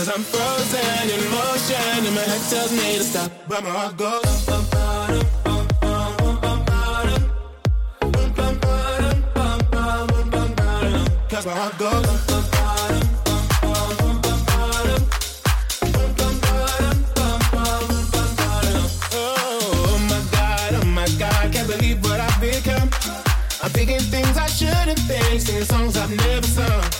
Cause I'm frozen in motion, and my head tells me to stop. But my heart goes. Bum, bum, bum, Cause my heart goes. Thinking things I shouldn't think, singing songs I've never sung.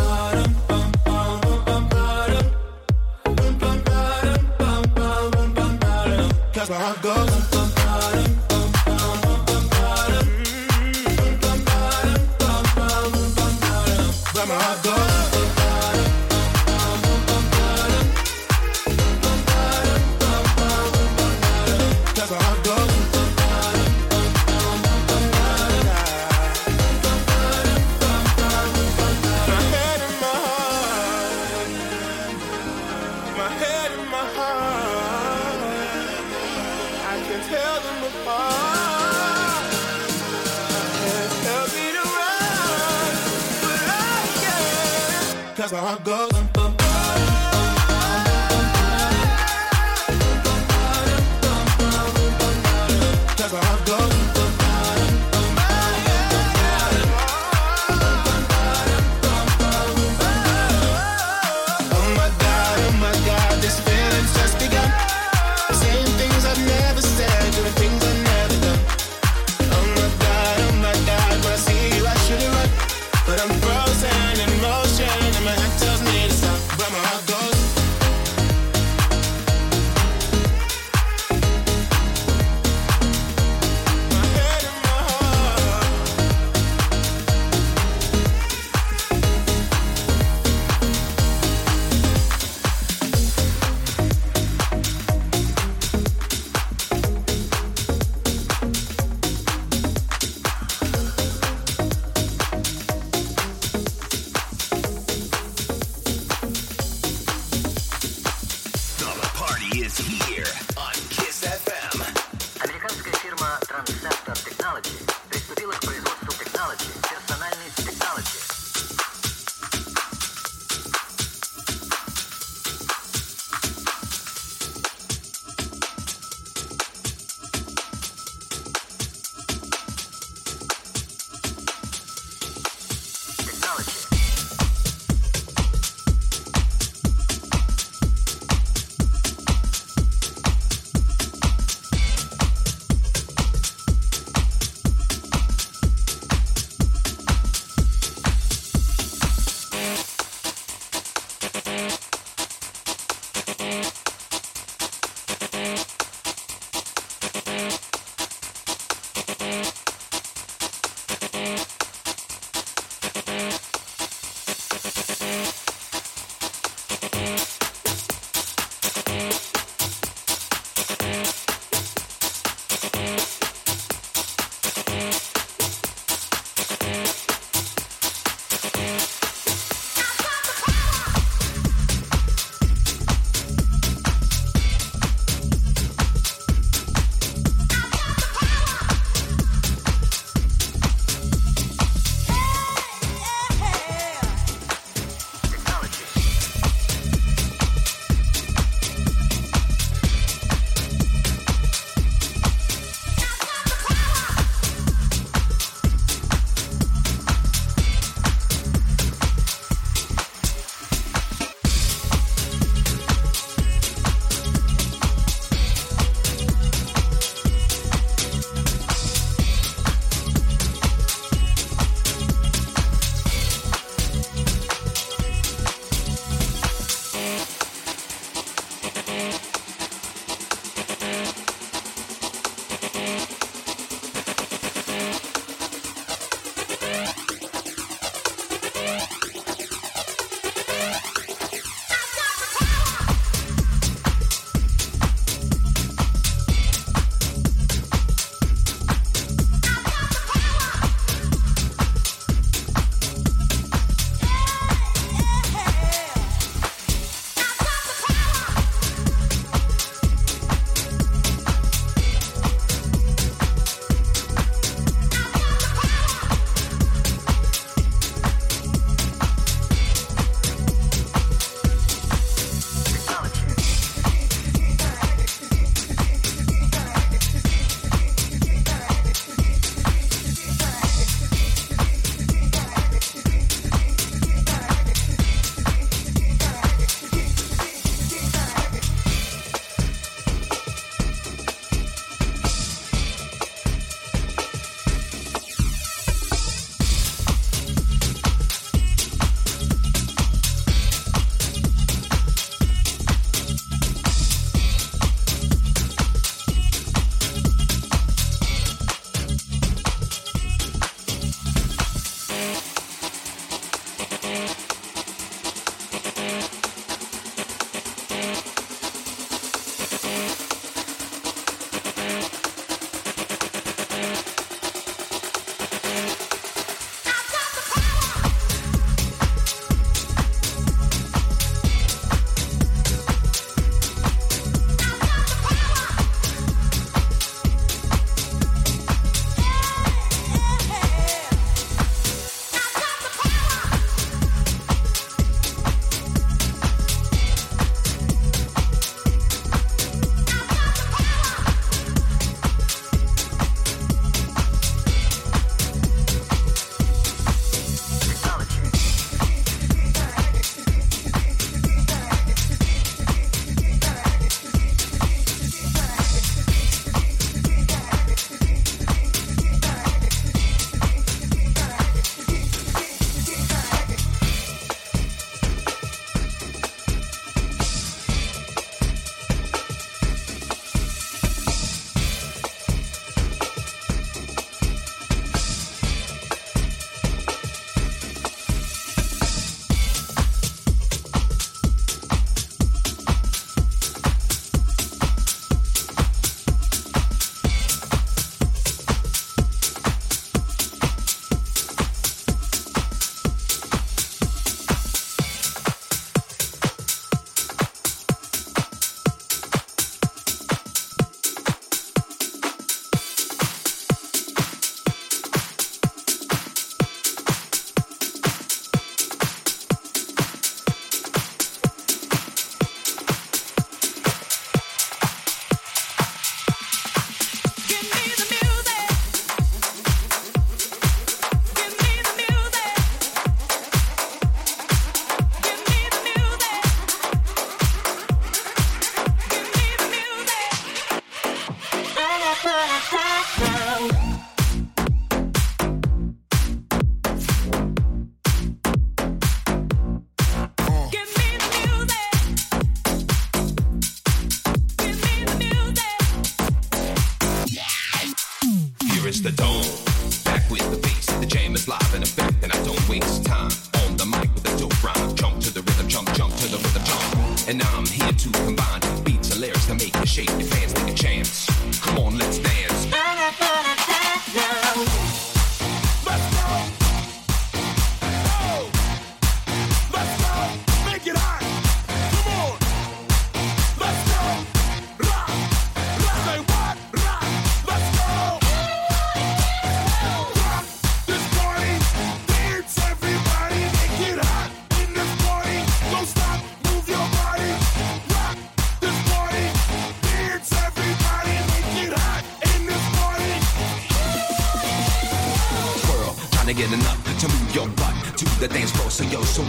That's where I go.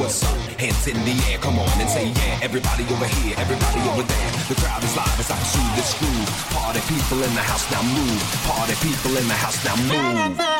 what's up? Hands in the air, come on and say yeah. Everybody over here, everybody over there. The crowd is live as I pursue this groove. Party people in the house now move. Party people in the house now move.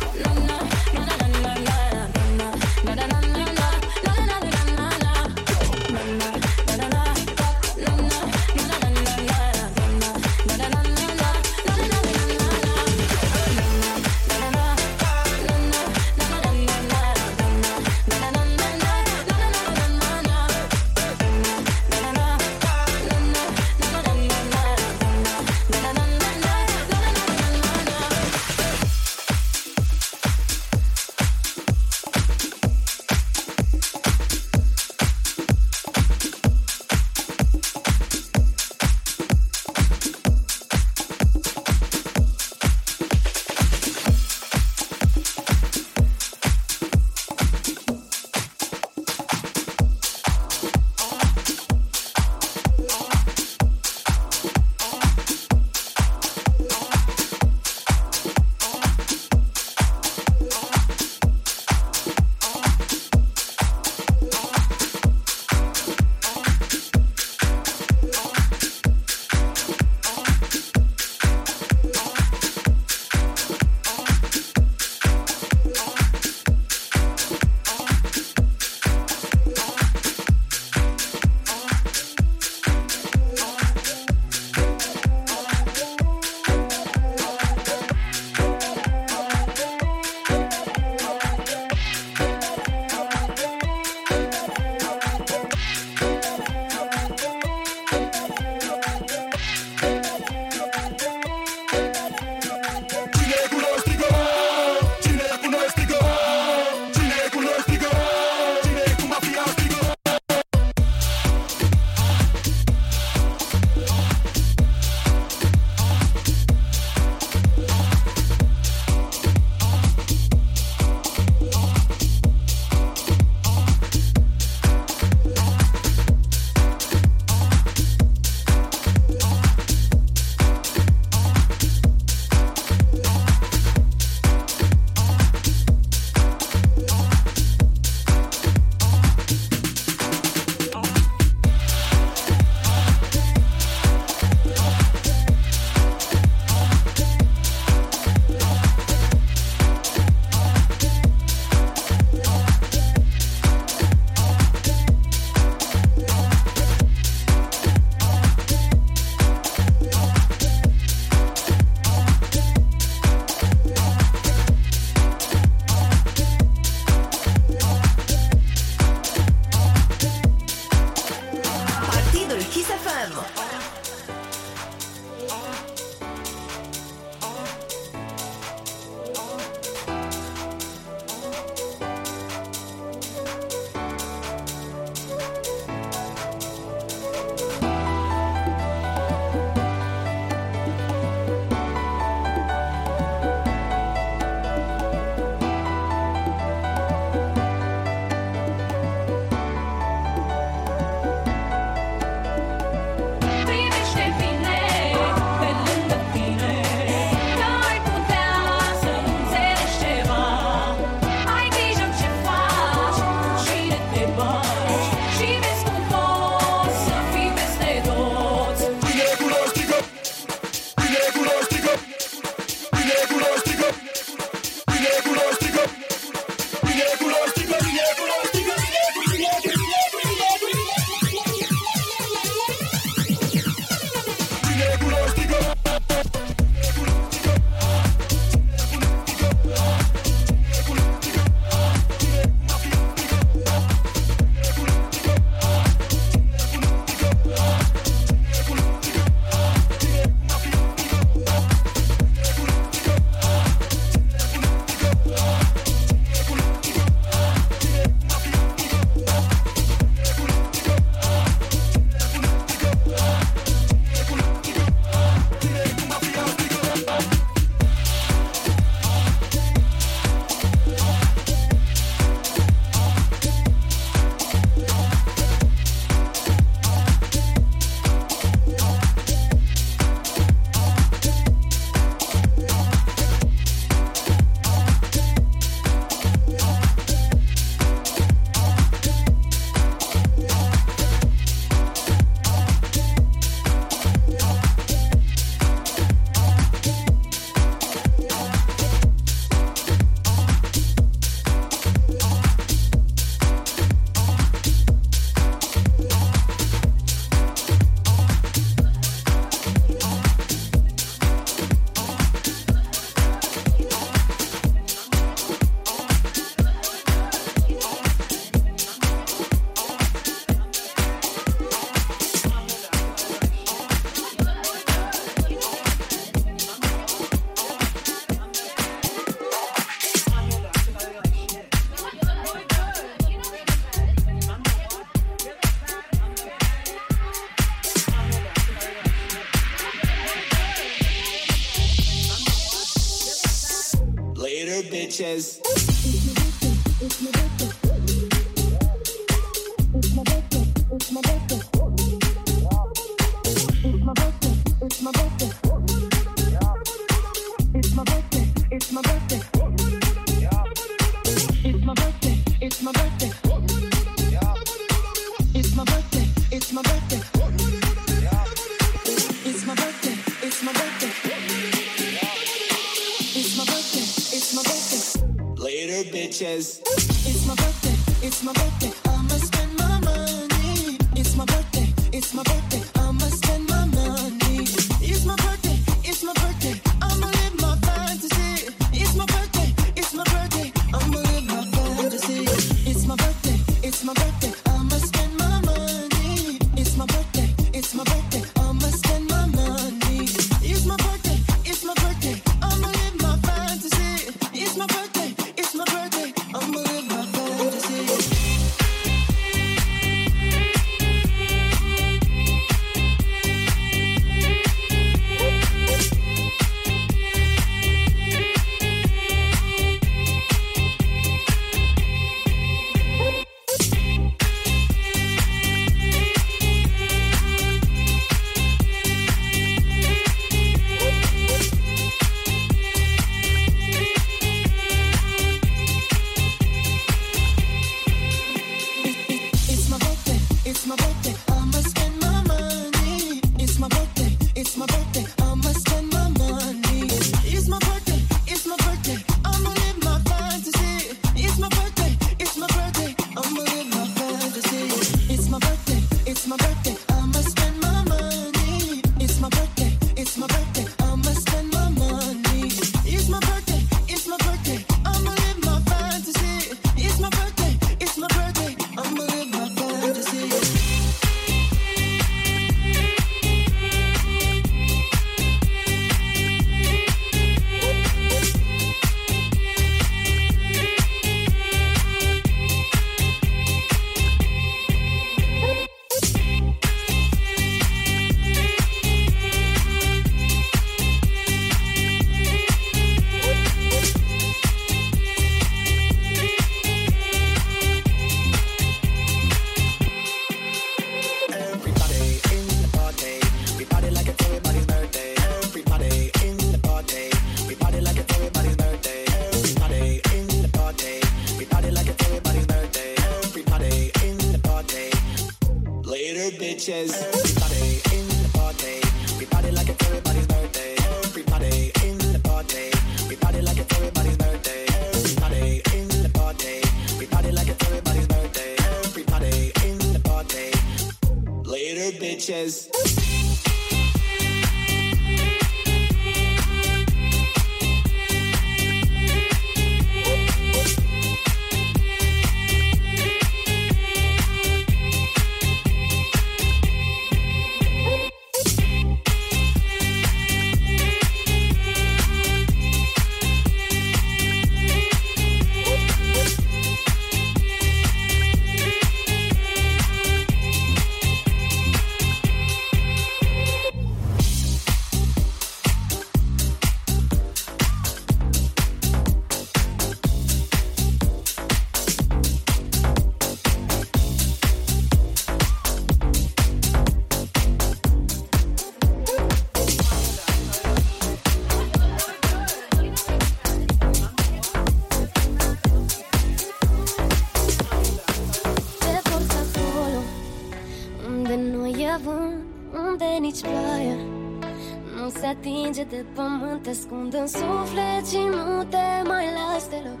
De pământ Te ascund în suflet și nu te mai las deloc.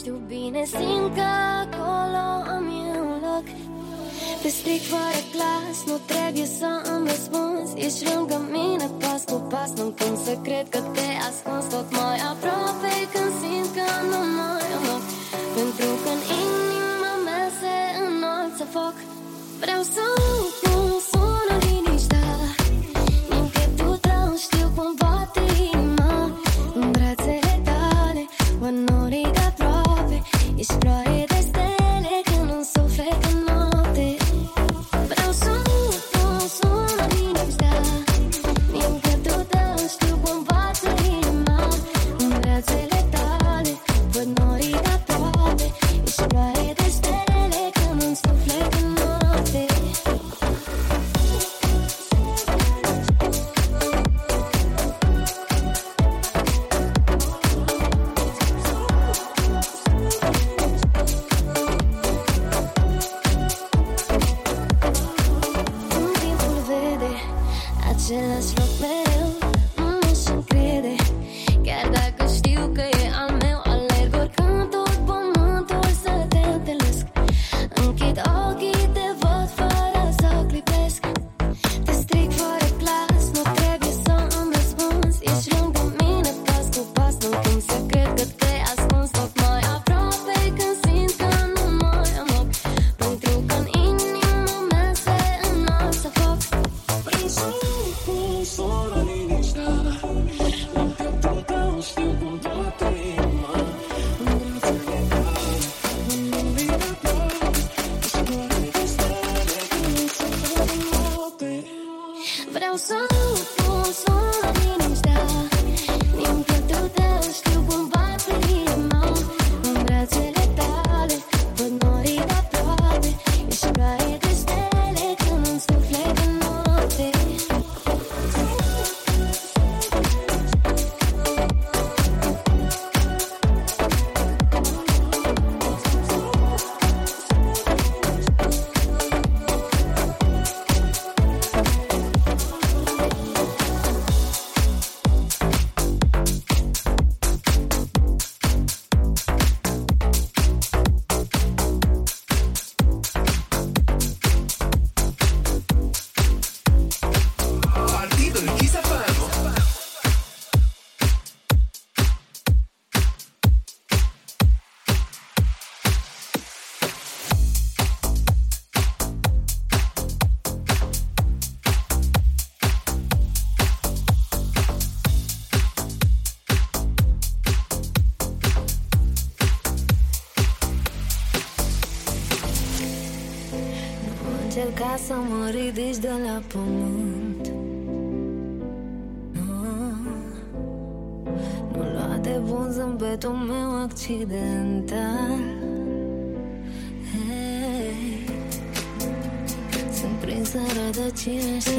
Știu bine, simt că acolo am eu un loc. Te stric fără clas, nu trebuie să îmi răspunzi. Ești lângă mine pas cu pas Nu cum să cred că te ascunzi. Tot mai aproape Când simt că nu mai am loc. Pentru că în inima mea se înalță foc. Vreau să ridici de la pământ. Nu, nu lua de bun zâmbetul meu accidental. Hey, Sunt prinsă rădăcine și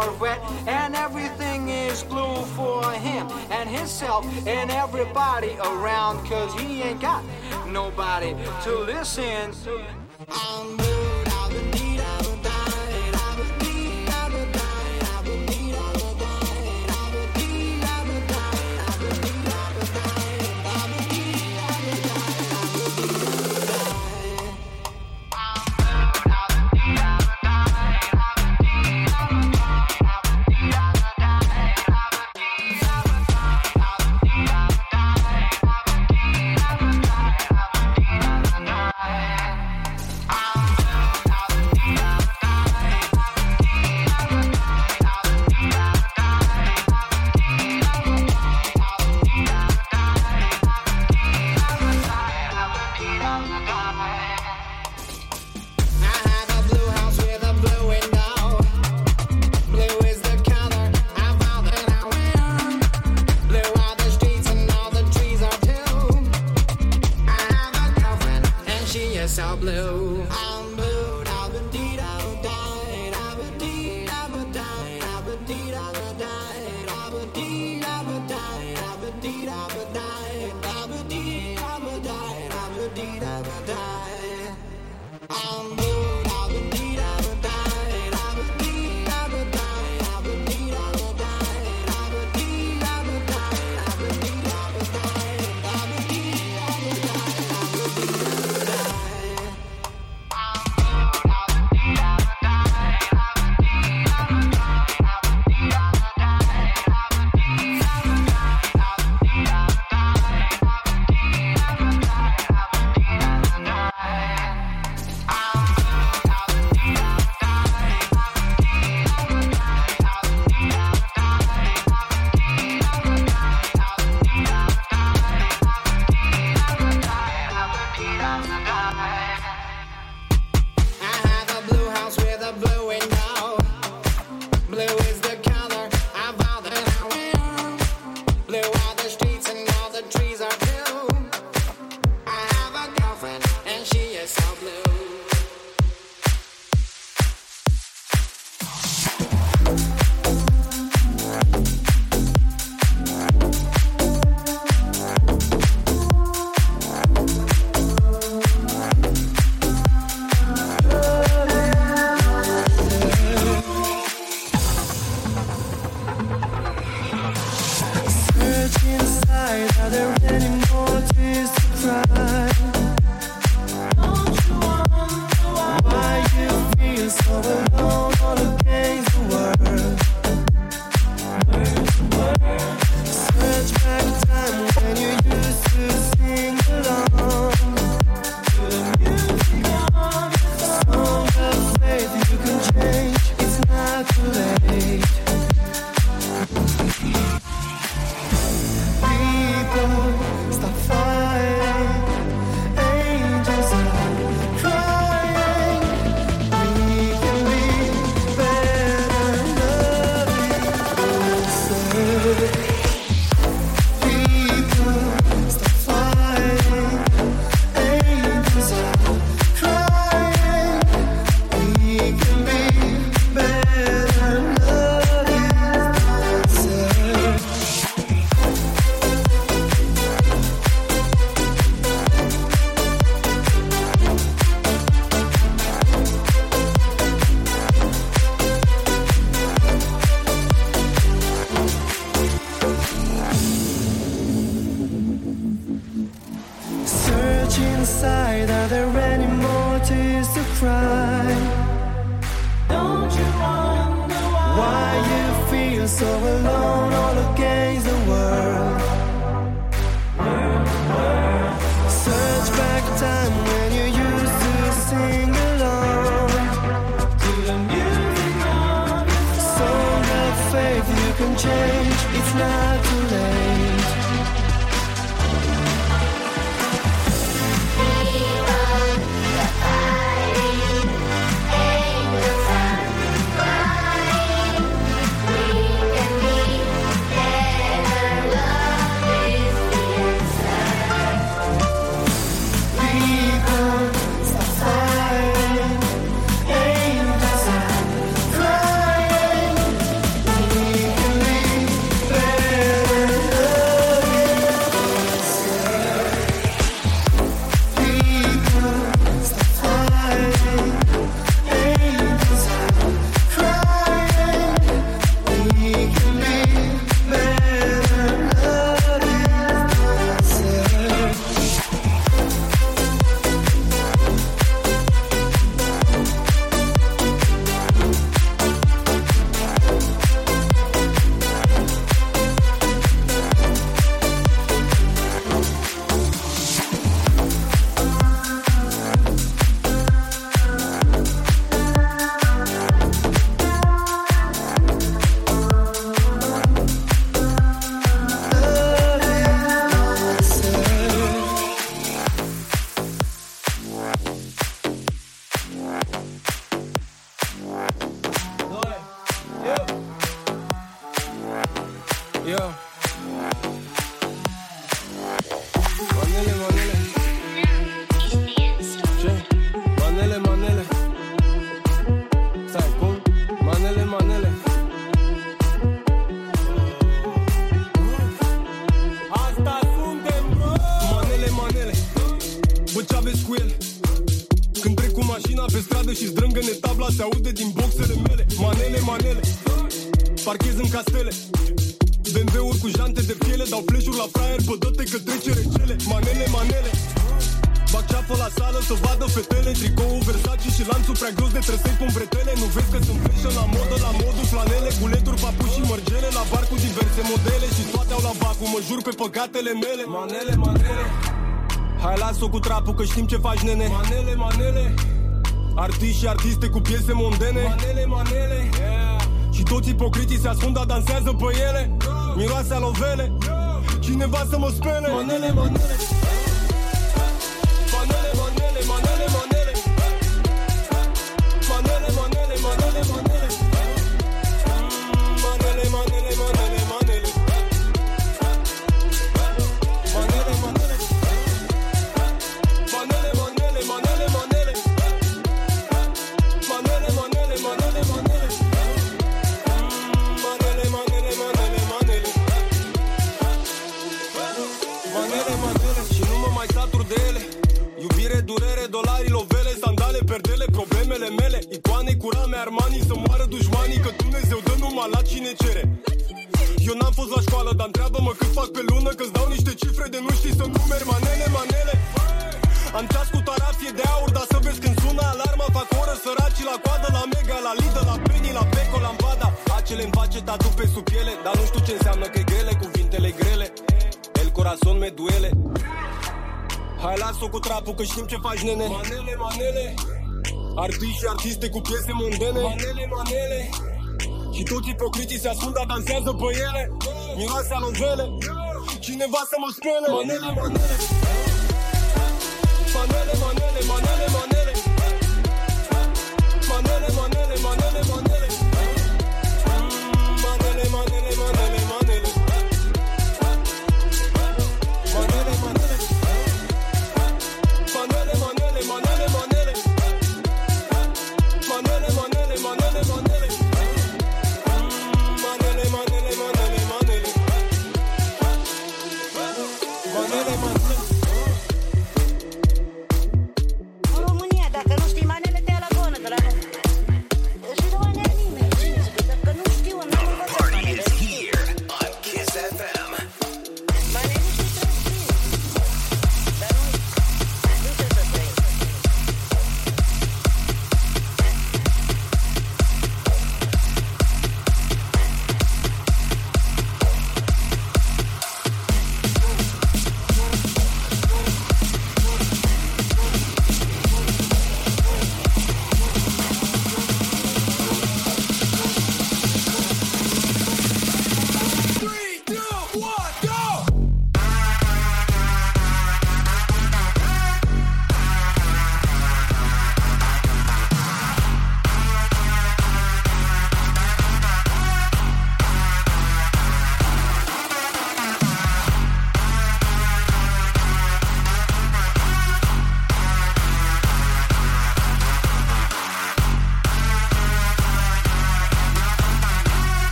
Corvette, and everything is blue for him and himself and everybody around, cause he ain't got nobody to listen to. că știm ce faci, nene. Manele, manele. Artiști și artiste cu piese mondene. Manele, manele. Yeah. Și toți ipocriții se ascund, dar dansează pe ele. Miroase alovele. Cineva să mă spele. Manele, manele. că știm ce faci, nene. Manele, manele. Artiști și artiste cu piese mondene. Manele, manele. Și toți ipocriții se ascund, dar dansează pe ele. Miroase alonzele Cineva să mă spele. Manele, manele.